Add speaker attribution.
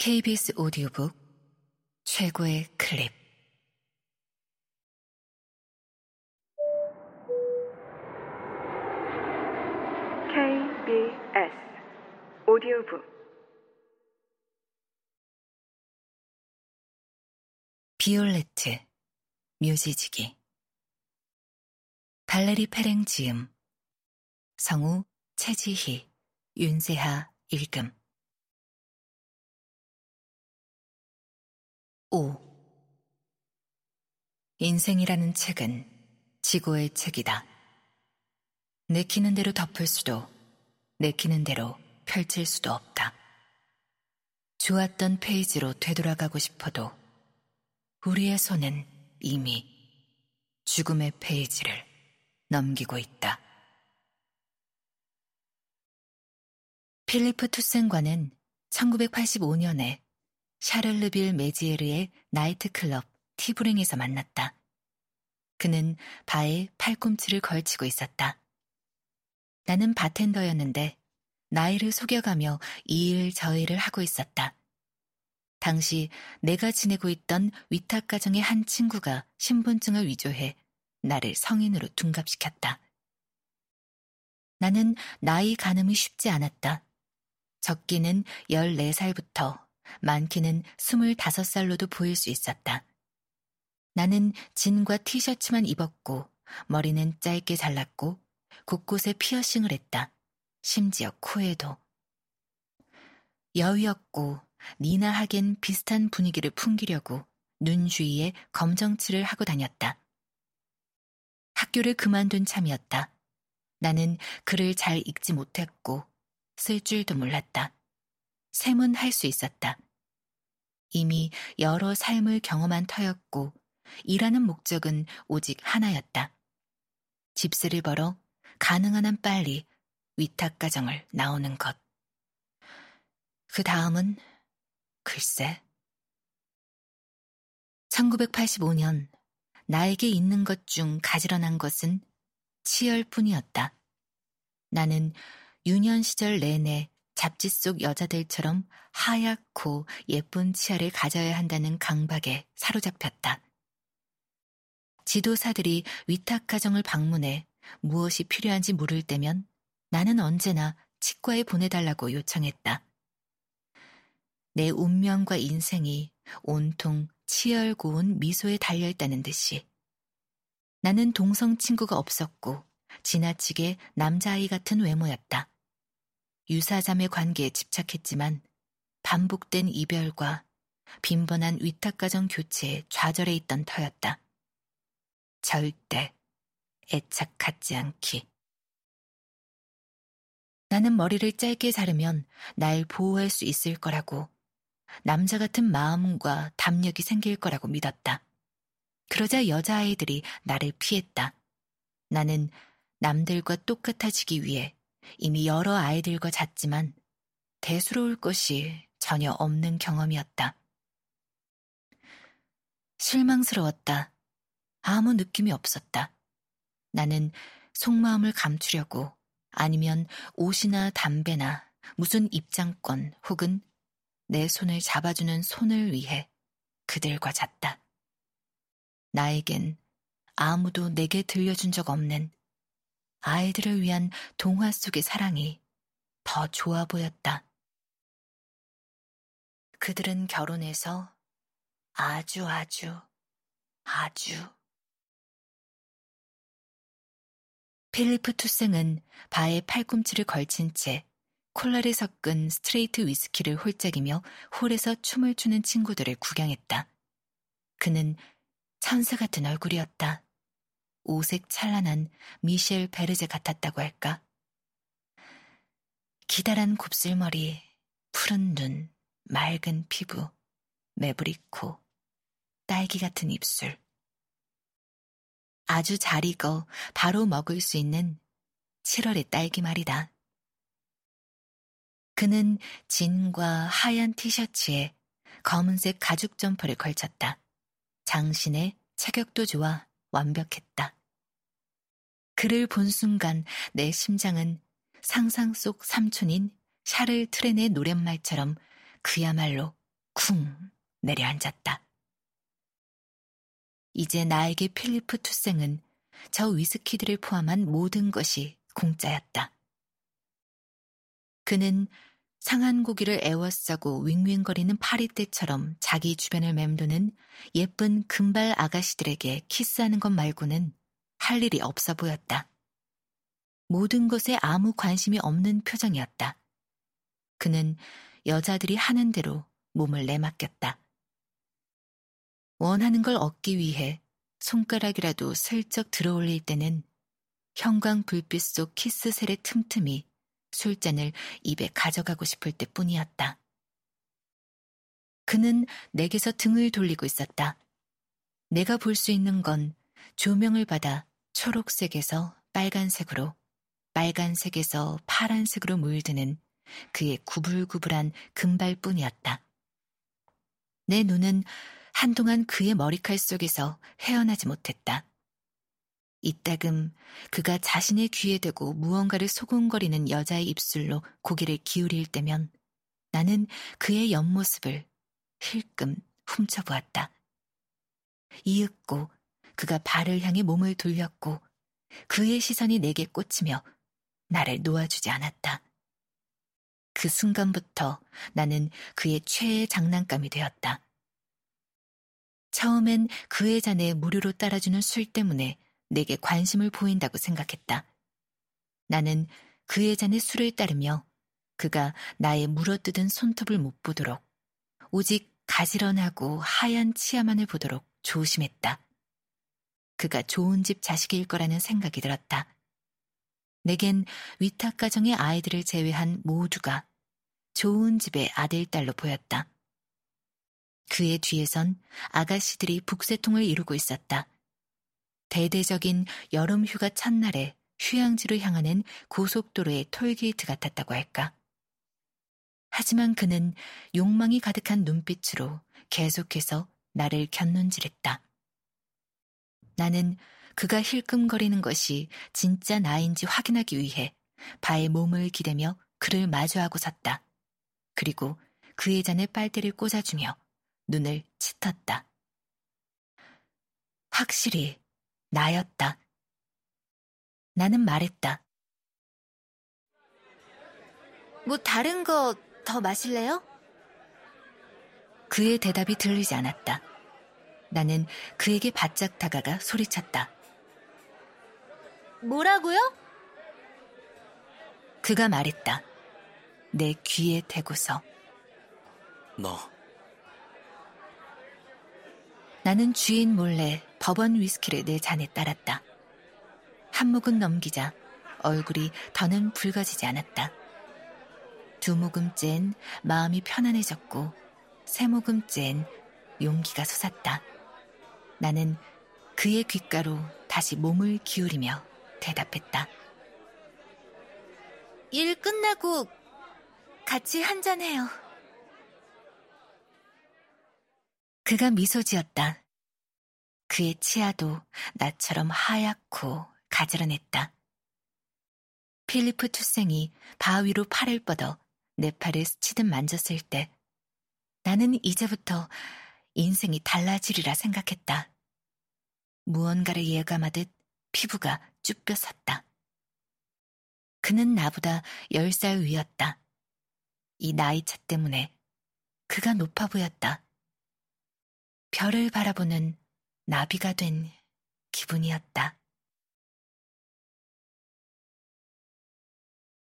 Speaker 1: KBS 오디오북 최고의 클립.
Speaker 2: KBS 오디오북.
Speaker 1: 비올레트 묘지지기. 발레리 페랭 지음. 성우 최지희 윤세하 읽음 5. 인생이라는 책은 지고의 책이다. 내키는 대로 덮을 수도, 내키는 대로 펼칠 수도 없다. 좋았던 페이지로 되돌아가고 싶어도 우리의 손은 이미 죽음의 페이지를 넘기고 있다. 필리프 투센과는 1985년에 샤를르빌 메지에르의 나이트클럽 티브랭에서 만났다. 그는 바에 팔꿈치를 걸치고 있었다. 나는 바텐더였는데 나이를 속여가며 이 일 저 일을 하고 있었다. 당시 내가 지내고 있던 위탁 가정의 한 친구가 신분증을 위조해 나를 성인으로 둔갑시켰다. 나는 나이 가늠이 쉽지 않았다. 적기는 14살부터 많기는 25살로도 보일 수 있었다. 나는 진과 티셔츠만 입었고 머리는 짧게 잘랐고 곳곳에 피어싱을 했다. 심지어 코에도. 여위였고 니나 하겐 비슷한 분위기를 풍기려고 눈 주위에 검정칠을 하고 다녔다. 학교를 그만둔 참이었다. 나는 글을 잘 읽지 못했고 쓸 줄도 몰랐다. 셈은 할 수 있었다. 이미 여러 삶을 경험한 터였고 일하는 목적은 오직 하나였다. 집세를 벌어 가능한 한 빨리 위탁 가정을 나오는 것. 그 다음은 글쎄. 1985년 나에게 있는 것 중 가지런한 것은 치열뿐이었다. 나는 유년 시절 내내 잡지 속 여자들처럼 하얗고 예쁜 치아를 가져야 한다는 강박에 사로잡혔다. 지도사들이 위탁가정을 방문해 무엇이 필요한지 물을 때면 나는 언제나 치과에 보내달라고 요청했다. 내 운명과 인생이 온통 치열 고운 미소에 달려있다는 듯이 나는 동성 친구가 없었고 지나치게 남자아이 같은 외모였다. 유사자매 관계에 집착했지만 반복된 이별과 빈번한 위탁가정 교체에 좌절해 있던 터였다. 절대 애착 갖지 않기. 나는 머리를 짧게 자르면 날 보호할 수 있을 거라고 남자 같은 마음과 담력이 생길 거라고 믿었다. 그러자 여자아이들이 나를 피했다. 나는 남들과 똑같아지기 위해 이미 여러 아이들과 잤지만 대수로울 것이 전혀 없는 경험이었다. 실망스러웠다. 아무 느낌이 없었다. 나는 속마음을 감추려고 아니면 옷이나 담배나 무슨 입장권 혹은 내 손을 잡아주는 손을 위해 그들과 잤다. 나에겐 아무도 내게 들려준 적 없는 아이들을 위한 동화 속의 사랑이 더 좋아 보였다. 그들은 결혼해서 아주 아주 아주 필리프 투생은 바에 팔꿈치를 걸친 채 콜라를 섞은 스트레이트 위스키를 홀짝이며 홀에서 춤을 추는 친구들을 구경했다. 그는 천사 같은 얼굴이었다. 오색 찬란한 미셸 베르제 같았다고 할까? 기다란 곱슬머리, 푸른 눈, 맑은 피부, 매부리 코, 딸기 같은 입술. 아주 잘 익어 바로 먹을 수 있는 7월의 딸기 말이다. 그는 진과 하얀 티셔츠에 검은색 가죽 점퍼를 걸쳤다. 장신의 체격도 좋아 완벽했다. 그를 본 순간 내 심장은 상상 속 삼촌인 샤를 트렌의 노랫말처럼 그야말로 쿵 내려앉았다. 이제 나에게 필리프 투생은 저 위스키들을 포함한 모든 것이 공짜였다. 그는 상한 고기를 애워싸고 윙윙거리는 파리떼처럼 자기 주변을 맴도는 예쁜 금발 아가씨들에게 키스하는 것 말고는 할 일이 없어 보였다. 모든 것에 아무 관심이 없는 표정이었다. 그는 여자들이 하는 대로 몸을 내맡겼다. 원하는 걸 얻기 위해 손가락이라도 슬쩍 들어올릴 때는 형광 불빛 속 키스셀의 틈틈이 술잔을 입에 가져가고 싶을 때 뿐이었다. 그는 내게서 등을 돌리고 있었다. 내가 볼 수 있는 건 조명을 받아 초록색에서 빨간색으로, 빨간색에서 파란색으로 물드는 그의 구불구불한 금발뿐이었다. 내 눈은 한동안 그의 머리칼 속에서 헤어나지 못했다. 이따금 그가 자신의 귀에 대고 무언가를 소곤거리는 여자의 입술로 고개를 기울일 때면 나는 그의 옆모습을 힐끔 훔쳐보았다. 이윽고 그가 발을 향해 몸을 돌렸고 그의 시선이 내게 꽂히며 나를 놓아주지 않았다. 그 순간부터 나는 그의 최애 장난감이 되었다. 처음엔 그의 잔에 무료로 따라주는 술 때문에 내게 관심을 보인다고 생각했다. 나는 그의 잔에 술을 따르며 그가 나의 물어뜯은 손톱을 못 보도록 오직 가지런하고 하얀 치아만을 보도록 조심했다. 그가 좋은 집 자식일 거라는 생각이 들었다. 내겐 위탁 가정의 아이들을 제외한 모두가 좋은 집의 아들, 딸로 보였다. 그의 뒤에선 아가씨들이 북새통을 이루고 있었다. 대대적인 여름 휴가 첫날에 휴양지로 향하는 고속도로의 톨게이트 같았다고 할까. 하지만 그는 욕망이 가득한 눈빛으로 계속해서 나를 곁눈질했다. 나는 그가 힐끔거리는 것이 진짜 나인지 확인하기 위해 바의 몸을 기대며 그를 마주하고 섰다. 그리고 그의 잔에 빨대를 꽂아주며 눈을 짙었다. 확실히 나였다. 나는 말했다. 뭐 다른 거 더 마실래요? 그의 대답이 들리지 않았다. 나는 그에게 바짝 다가가 소리쳤다. 뭐라고요? 그가 말했다. 내 귀에 대고서.
Speaker 3: 너.
Speaker 1: 나는 주인 몰래 법원 위스키를 내 잔에 따랐다. 한 모금 넘기자 얼굴이 더는 붉어지지 않았다. 두 모금째엔 마음이 편안해졌고 세 모금째엔 용기가 솟았다. 나는 그의 귓가로 다시 몸을 기울이며 대답했다. 일 끝나고 같이 한잔해요. 그가 미소 지었다. 그의 치아도 나처럼 하얗고 가지런했다. 필리프 투생이 바위로 팔을 뻗어 내 팔을 스치듯 만졌을 때 나는 이제부터 인생이 달라지리라 생각했다. 무언가를 예감하듯 피부가 쭈뼛었다. 그는 나보다 열 살 위였다. 이 나이차 때문에 그가 높아 보였다. 별을 바라보는 나비가 된 기분이었다.